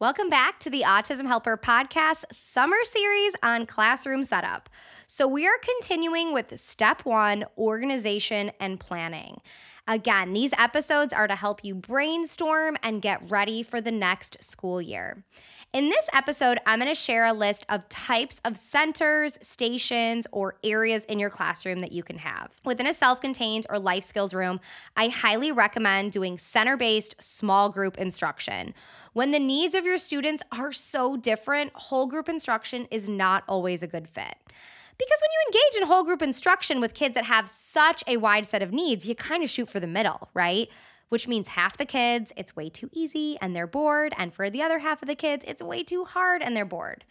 Welcome back to the Autism Helper podcast summer series on classroom setup. So, we are continuing with step one organization and planning. Again, these episodes are to help you brainstorm and get ready for the next school year. In this episode, I'm going to share a list of types of centers, stations, or areas in your classroom that you can have. Within a self contained or life skills room, I highly recommend doing center based small group instruction. When the needs of your students are so different, whole group instruction is not always a good fit. Because when you engage in whole group instruction with kids that have such a wide set of needs, you kind of shoot for the middle, right? which means half the kids, it's way too easy and they're bored. And for the other half of the kids, it's way too hard and they're bored.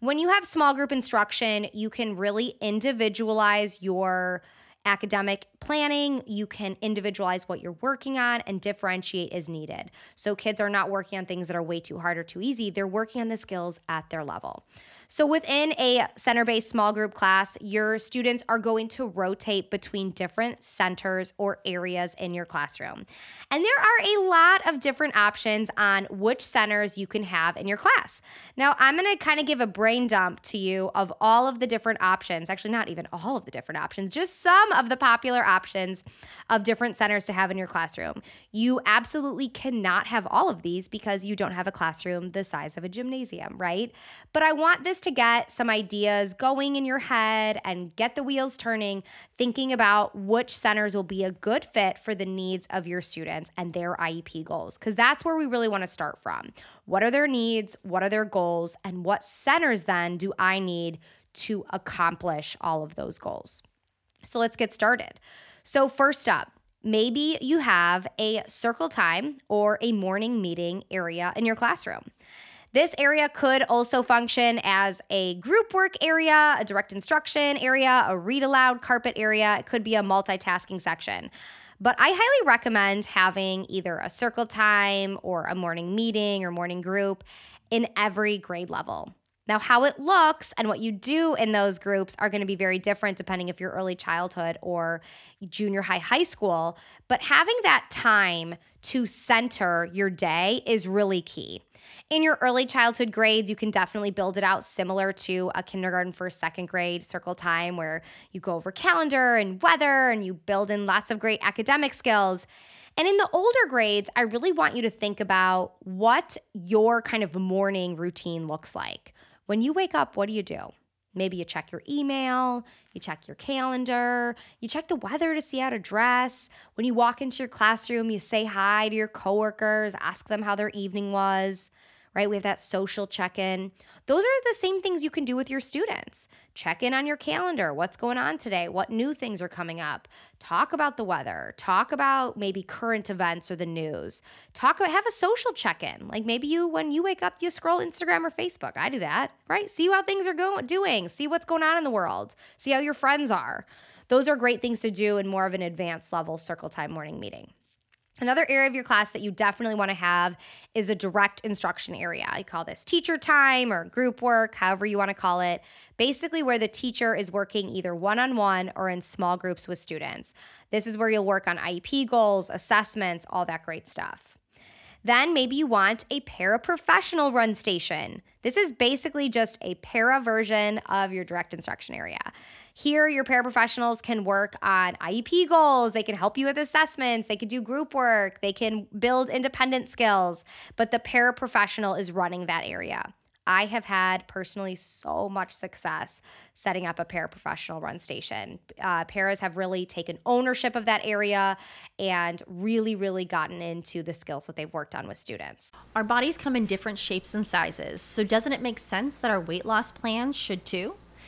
When you have small group instruction, you can really individualize your academic planning, you can individualize what you're working on and differentiate as needed. So kids are not working on things that are way too hard or too easy, they're working on the skills at their level. So, within a center based small group class, your students are going to rotate between different centers or areas in your classroom. And there are a lot of different options on which centers you can have in your class. Now, I'm going to kind of give a brain dump to you of all of the different options. Actually, not even all of the different options, just some of the popular options of different centers to have in your classroom. You absolutely cannot have all of these because you don't have a classroom the size of a gymnasium, right? But I want this to get some ideas going in your head and get the wheels turning, thinking about which centers will be a good fit for the needs of your students and their IEP goals, because that's where we really want to start from. What are their needs? What are their goals? And what centers then do I need to accomplish all of those goals? So let's get started. So, first up, maybe you have a circle time or a morning meeting area in your classroom. This area could also function as a group work area, a direct instruction area, a read aloud carpet area. It could be a multitasking section. But I highly recommend having either a circle time or a morning meeting or morning group in every grade level. Now, how it looks and what you do in those groups are going to be very different depending if you're early childhood or junior high, high school. But having that time to center your day is really key. In your early childhood grades, you can definitely build it out similar to a kindergarten, first, second grade circle time where you go over calendar and weather and you build in lots of great academic skills. And in the older grades, I really want you to think about what your kind of morning routine looks like. When you wake up, what do you do? Maybe you check your email, you check your calendar, you check the weather to see how to dress. When you walk into your classroom, you say hi to your coworkers, ask them how their evening was right? We have that social check in. Those are the same things you can do with your students. Check in on your calendar. What's going on today? What new things are coming up? Talk about the weather. Talk about maybe current events or the news. Talk about, have a social check in. Like maybe you, when you wake up, you scroll Instagram or Facebook. I do that, right? See how things are going, doing. See what's going on in the world. See how your friends are. Those are great things to do in more of an advanced level circle time morning meeting. Another area of your class that you definitely want to have is a direct instruction area. I call this teacher time or group work, however you want to call it. Basically, where the teacher is working either one on one or in small groups with students. This is where you'll work on IEP goals, assessments, all that great stuff. Then maybe you want a paraprofessional run station. This is basically just a para version of your direct instruction area. Here, your paraprofessionals can work on IEP goals, they can help you with assessments, they can do group work, they can build independent skills, but the paraprofessional is running that area. I have had personally so much success setting up a paraprofessional run station. Uh, paras have really taken ownership of that area and really, really gotten into the skills that they've worked on with students. Our bodies come in different shapes and sizes, so doesn't it make sense that our weight loss plans should too?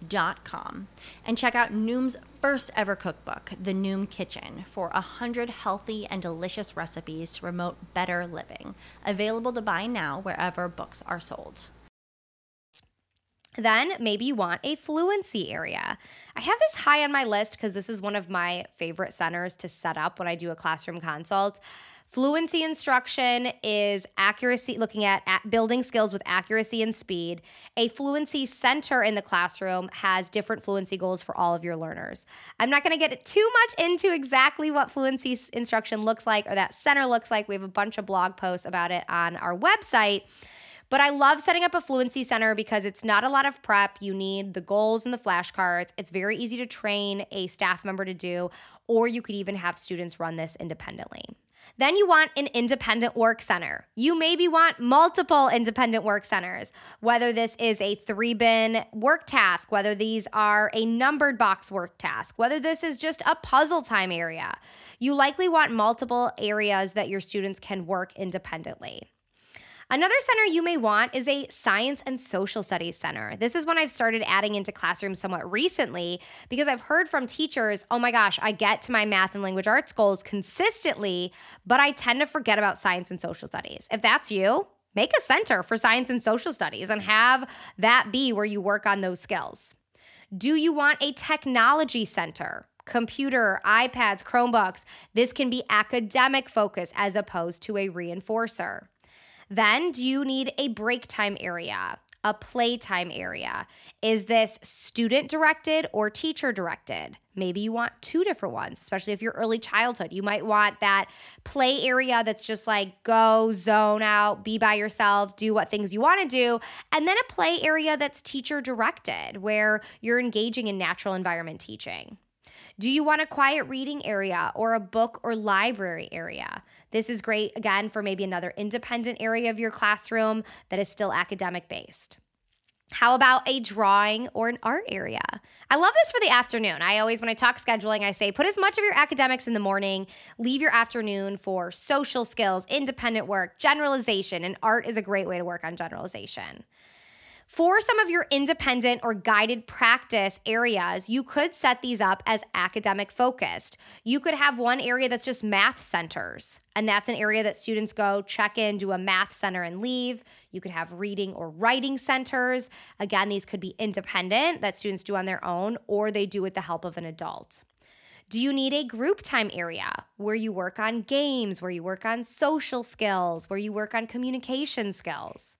noom.com and check out Noom's first ever cookbook, The Noom Kitchen, for 100 healthy and delicious recipes to promote better living. Available to buy now wherever books are sold. Then maybe you want a fluency area. I have this high on my list because this is one of my favorite centers to set up when I do a classroom consult. Fluency instruction is accuracy, looking at, at, building skills with accuracy and speed. A fluency center in the classroom has different fluency goals for all of your learners. I'm not going to get too much into exactly what fluency instruction looks like or that center looks like. We have a bunch of blog posts about it on our website. But I love setting up a fluency center because it's not a lot of prep. You need the goals and the flashcards. It's very easy to train a staff member to do, or you could even have students run this independently. Then you want an independent work center. You maybe want multiple independent work centers, whether this is a three bin work task, whether these are a numbered box work task, whether this is just a puzzle time area. You likely want multiple areas that your students can work independently. Another center you may want is a science and social studies center. This is one I've started adding into classrooms somewhat recently because I've heard from teachers, oh my gosh, I get to my math and language arts goals consistently, but I tend to forget about science and social studies. If that's you, make a center for science and social studies and have that be where you work on those skills. Do you want a technology center? Computer, iPads, Chromebooks. This can be academic focus as opposed to a reinforcer. Then, do you need a break time area? a playtime area? Is this student directed or teacher directed? Maybe you want two different ones, especially if you're early childhood. You might want that play area that's just like go, zone out, be by yourself, do what things you want to do. And then a play area that's teacher directed, where you're engaging in natural environment teaching. Do you want a quiet reading area or a book or library area? This is great, again, for maybe another independent area of your classroom that is still academic based. How about a drawing or an art area? I love this for the afternoon. I always, when I talk scheduling, I say put as much of your academics in the morning, leave your afternoon for social skills, independent work, generalization, and art is a great way to work on generalization. For some of your independent or guided practice areas, you could set these up as academic focused. You could have one area that's just math centers, and that's an area that students go check in, do a math center, and leave. You could have reading or writing centers. Again, these could be independent that students do on their own, or they do with the help of an adult. Do you need a group time area where you work on games, where you work on social skills, where you work on communication skills?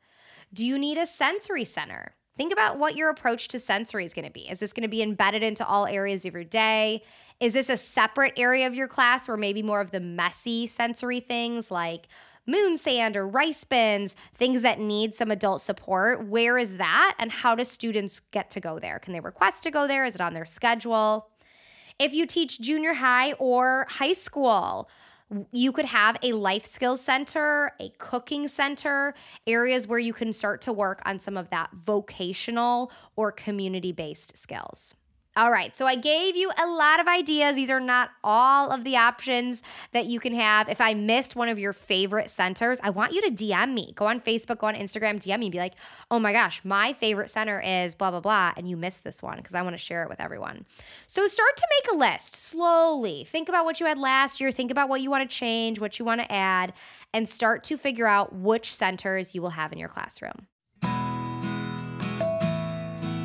Do you need a sensory center? Think about what your approach to sensory is going to be. Is this going to be embedded into all areas of your day? Is this a separate area of your class where maybe more of the messy sensory things like moon sand or rice bins, things that need some adult support? Where is that? And how do students get to go there? Can they request to go there? Is it on their schedule? If you teach junior high or high school, you could have a life skills center, a cooking center, areas where you can start to work on some of that vocational or community based skills. All right, so I gave you a lot of ideas. These are not all of the options that you can have. If I missed one of your favorite centers, I want you to DM me. Go on Facebook, go on Instagram, DM me, and be like, oh my gosh, my favorite center is blah, blah, blah. And you missed this one because I want to share it with everyone. So start to make a list slowly. Think about what you had last year, think about what you want to change, what you want to add, and start to figure out which centers you will have in your classroom.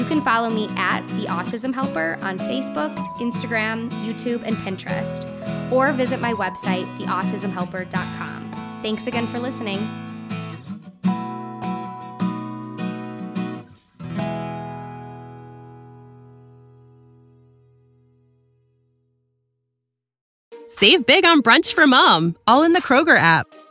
You can follow me at The Autism Helper on Facebook, Instagram, YouTube, and Pinterest, or visit my website, theautismhelper.com. Thanks again for listening. Save big on brunch for mom, all in the Kroger app.